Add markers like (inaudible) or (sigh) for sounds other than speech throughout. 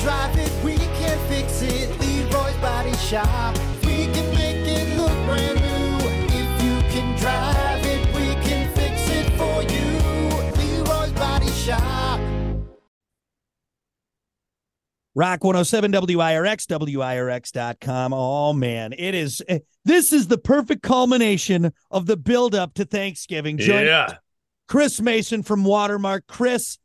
drive it, we can fix it. Leroy's Body Shop. We can make it look brand new. If you can drive it, we can fix it for you. Leroy's Body Shop. Rock 107 WIRX, WIRX.com. Oh, man. It is. eh, This is the perfect culmination of the buildup to Thanksgiving. Join Yeah. Chris Mason from Watermark. Chris,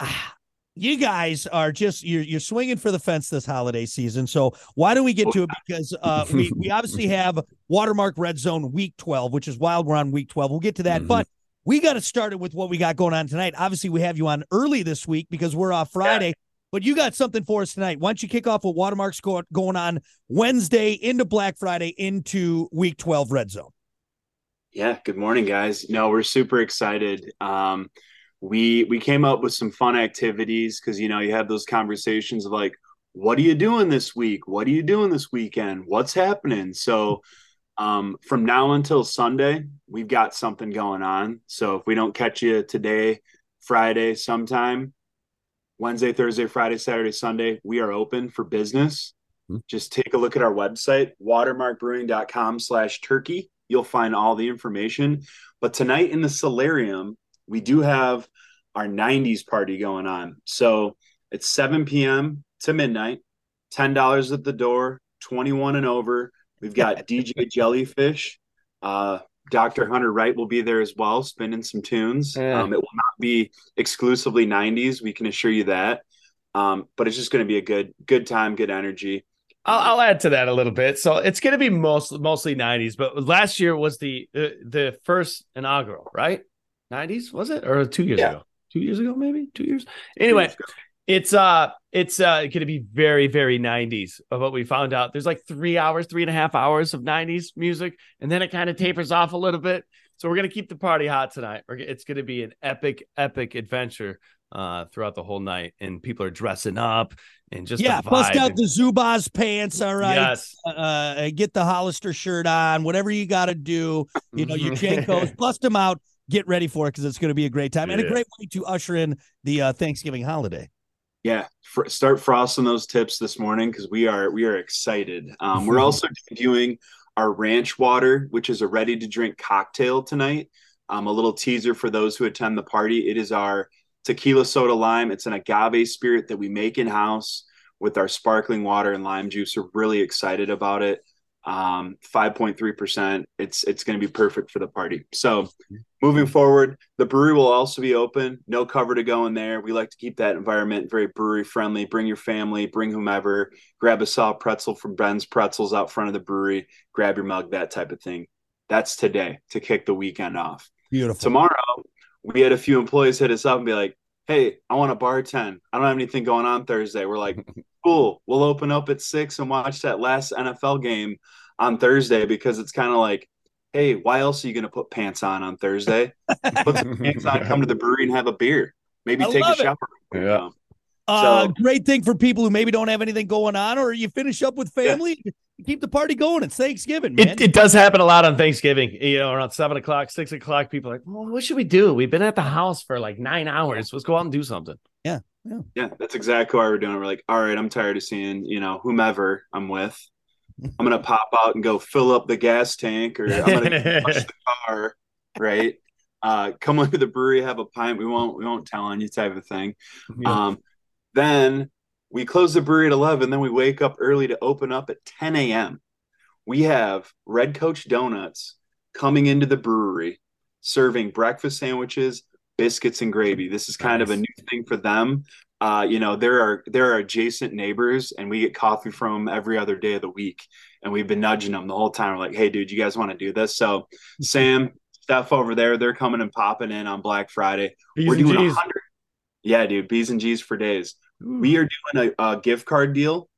ah, you guys are just you're you're swinging for the fence this holiday season. So why don't we get to it? Because uh, we we (laughs) obviously have Watermark Red Zone Week 12, which is wild. We're on Week 12. We'll get to that, Mhm. but we got to start it with what we got going on tonight. Obviously, we have you on early this week because we're off Friday. But you got something for us tonight. Why don't you kick off with Watermark's go- going on Wednesday into Black Friday into Week 12 Red Zone? Yeah, good morning, guys. No, we're super excited. Um, we we came up with some fun activities because you know you have those conversations of like, what are you doing this week? What are you doing this weekend? What's happening? So, um, from now until Sunday, we've got something going on. So if we don't catch you today, Friday, sometime, Wednesday, Thursday, Friday, Saturday, Sunday, we are open for business. Just take a look at our website, watermarkbrewing.com slash turkey. You'll find all the information. But tonight in the solarium, we do have our 90s party going on. So it's 7 p.m. to midnight, $10 at the door, 21 and over. We've got (laughs) DJ Jellyfish. Uh, Dr. Hunter Wright will be there as well, spinning some tunes. Yeah. Um, it will not be exclusively 90s, we can assure you that. Um, but it's just going to be a good, good time, good energy. I'll, I'll add to that a little bit. So it's going to be most, mostly 90s, but last year was the uh, the first inaugural, right? 90s was it or two years Yeah. ago? Two years ago, maybe two years. Anyway, it's uh it's uh going to be very very 90s of what we found out. There's like three hours, three and a half hours of 90s music, and then it kind of tapers off a little bit. So we're gonna keep the party hot tonight. It's going to be an epic epic adventure uh throughout the whole night, and people are dressing up and just yeah, bust out and- the Zubaz pants. All right. Yes. Uh, get the Hollister shirt on, whatever you got to do. You know, your JNCOs, (laughs) bust them out. Get ready for it because it's going to be a great time and a great way to usher in the uh, Thanksgiving holiday. Yeah, fr- start frosting those tips this morning because we are we are excited. Um, we're (laughs) also debuting our ranch water, which is a ready to drink cocktail tonight. Um, a little teaser for those who attend the party. It is our tequila soda lime. It's an agave spirit that we make in house with our sparkling water and lime juice. We're really excited about it. Um, 5.3%. It's it's going to be perfect for the party. So moving forward, the brewery will also be open. No cover to go in there. We like to keep that environment very brewery friendly. Bring your family, bring whomever, grab a soft pretzel from Ben's Pretzels out front of the brewery, grab your mug, that type of thing. That's today to kick the weekend off. Beautiful. Tomorrow, we had a few employees hit us up and be like, Hey, I want to bartend. I don't have anything going on Thursday. We're like, (laughs) Cool. We'll open up at six and watch that last NFL game on Thursday because it's kind of like, Hey, why else are you going to put pants on on Thursday? (laughs) Put some pants on, come to the brewery and have a beer. Maybe I take a love it. shower. Yeah. Um, Uh, So- great thing for people who maybe don't have anything going on, or you finish up with family. Keep the party going. It's Thanksgiving, man. It, it does happen a lot on Thanksgiving. You know, around seven o'clock, six o'clock, people are like, well, what should we do? We've been at the house for like nine hours. Let's go out and do something. Yeah, that's exactly why we're doing it. We're like, all right, I'm tired of seeing, you know, whomever I'm with. I'm gonna pop out and go fill up the gas tank, or I'm gonna wash (laughs) the car, right? Uh, come into the brewery, have a pint. We won't, we won't tell on you, type of thing. Um, then we close the brewery at 11. Then we wake up early to open up at 10 a.m. We have Red Coach Donuts coming into the brewery, serving breakfast sandwiches, biscuits, and gravy. This is kind of a new thing for them. Uh, you know, there are there are adjacent neighbors, and we get coffee from them every other day of the week. And we've been nudging them the whole time. We're like, "Hey, dude, you guys want to do this?" So, (laughs) Sam, Steph over there, they're coming and popping in on Black Friday. B's We're doing a hundred. Yeah, dude, B's and G's for days. We are doing a, a gift card deal.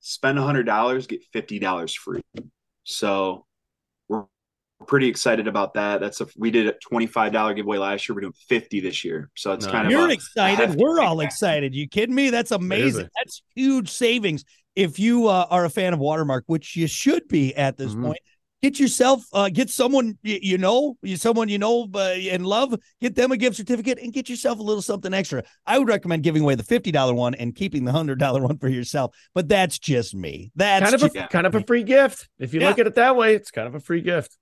Spend a hundred dollars, get fifty dollars free. So pretty excited about that. That's a we did a twenty five dollar giveaway last year. We're doing fifty this year. So it's Nice. kind of You're excited. We're all excited. You kidding me? That's amazing. Amazing. That's huge savings. If you uh, are a fan of Watermark, which you should be at this Mhm. point, get yourself uh, get someone you, you know you someone you know uh, and love get them a gift certificate and get yourself a little something extra i would recommend giving away the $50 one and keeping the $100 one for yourself but that's just me that's kind of a kind of a free gift. If you Yeah. look at it that way, it's kind of a free gift.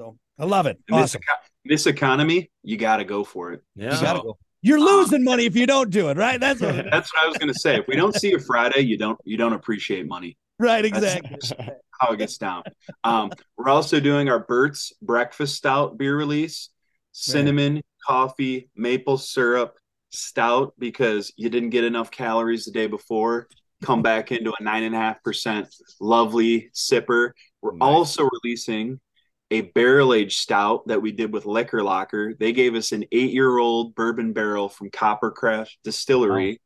So i love it In this, this economy, you got to go for it. Yeah. you gotta go you're losing money if you don't do it right that's what. (laughs) That's what I was going to say. If we don't see you Friday, you don't you don't appreciate money. right That's- exactly (laughs) How it gets down. Um, we're also doing our Burt's Breakfast Stout beer release. Cinnamon, coffee, maple syrup, stout because you didn't get enough calories the day before. Come back into a nine and a half percent lovely sipper. We're Nice. also releasing a barrel aged stout that we did with Liquor Locker. They gave us an eight year old bourbon barrel from Coppercrest Distillery.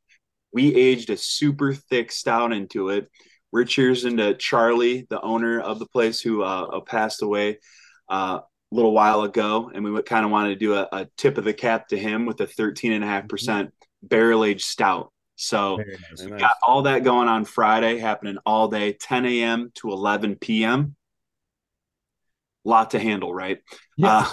We aged a super thick stout into it. We're cheersing to Charlie, the owner of the place who uh, passed away uh, a little while ago. And we kind of wanted to do a, a tip of the cap to him with a 13.5% barrel aged stout. So nice. We got all that going on Friday, happening all day, 10 a.m. to 11 p.m. Lot to handle, right? Yeah.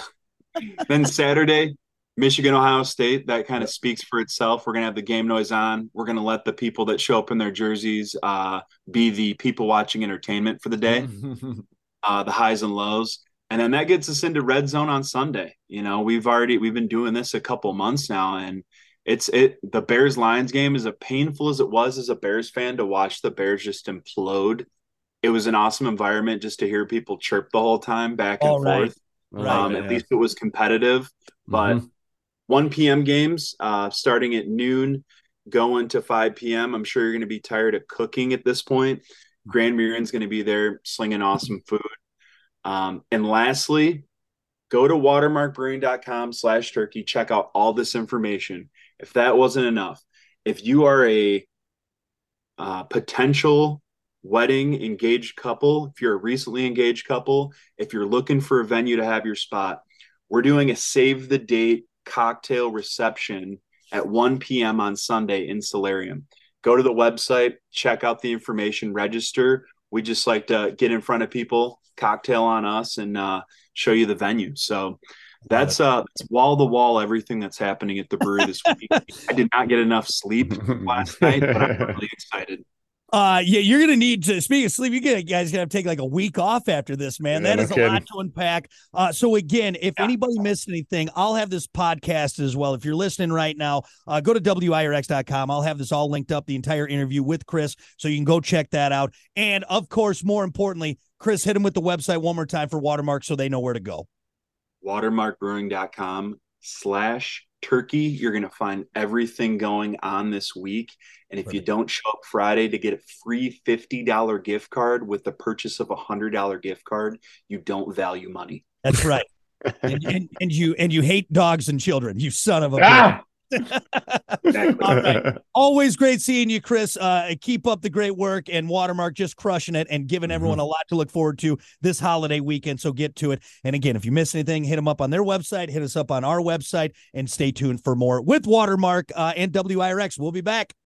Uh, then Saturday, Michigan, Ohio State. That kind of speaks for itself. We're gonna have the game noise on. We're gonna let the people that show up in their jerseys uh, be the people watching entertainment for the day, (laughs) uh, the highs and lows, and then that gets us into red zone on Sunday. You know, we've already we've been doing this a couple months now, and it's it. The Bears Lions game is as painful as it was as a Bears fan to watch the Bears just implode. It was an awesome environment just to hear people chirp the whole time back and All right. forth. Right, um, at least it was competitive. But Mhm. 1 p.m. games uh, starting at noon, going to 5 p.m. I'm sure you're going to be tired of cooking at this point. Grand Mirren's going to be there slinging awesome (laughs) food. Um, and lastly, go to watermarkbrewing.com slash turkey. Check out all this information. If that wasn't enough, if you are a uh, potential wedding engaged couple, if you're a recently engaged couple, if you're looking for a venue to have your spot, we're doing a save the date cocktail reception at 1 p.m. on Sunday in Solarium. Go to the website, check out the information, register. We just like to get in front of people, cocktail on us, and uh, show you the venue. So that's uh wall to wall everything that's happening at the brewery this week. (laughs) I did not get enough sleep last night, but I'm really excited. Uh, yeah, you're gonna need to. Speaking of sleep, you gonna guys gonna have to take like a week off after this, man. Yeah, that no is a lot to unpack. Uh, so again, if Yeah. anybody missed anything, I'll have this podcast as well. If you're listening right now, uh, go to wirx.com. I'll have this all linked up, the entire interview with Chris, so you can go check that out. And of course, more importantly, Chris, hit him with the website one more time for Watermark, so they know where to go. watermarkbrewing.com slash turkey you're going to find everything going on this week and if you don't show up friday to get a free $50 gift card with the purchase of a $100 gift card you don't value money That's right. (laughs) and, and, and you and you hate dogs and children, you son of a. Ah! Bitch. All right. (laughs) Always great seeing you, Chris. Uh, keep up the great work and Watermark just crushing it and giving everyone a lot to look forward to this holiday weekend. So get to it. And again, if you miss anything, hit them up on their website, hit us up on our website, and stay tuned for more with Watermark uh, and WIRX. We'll be back.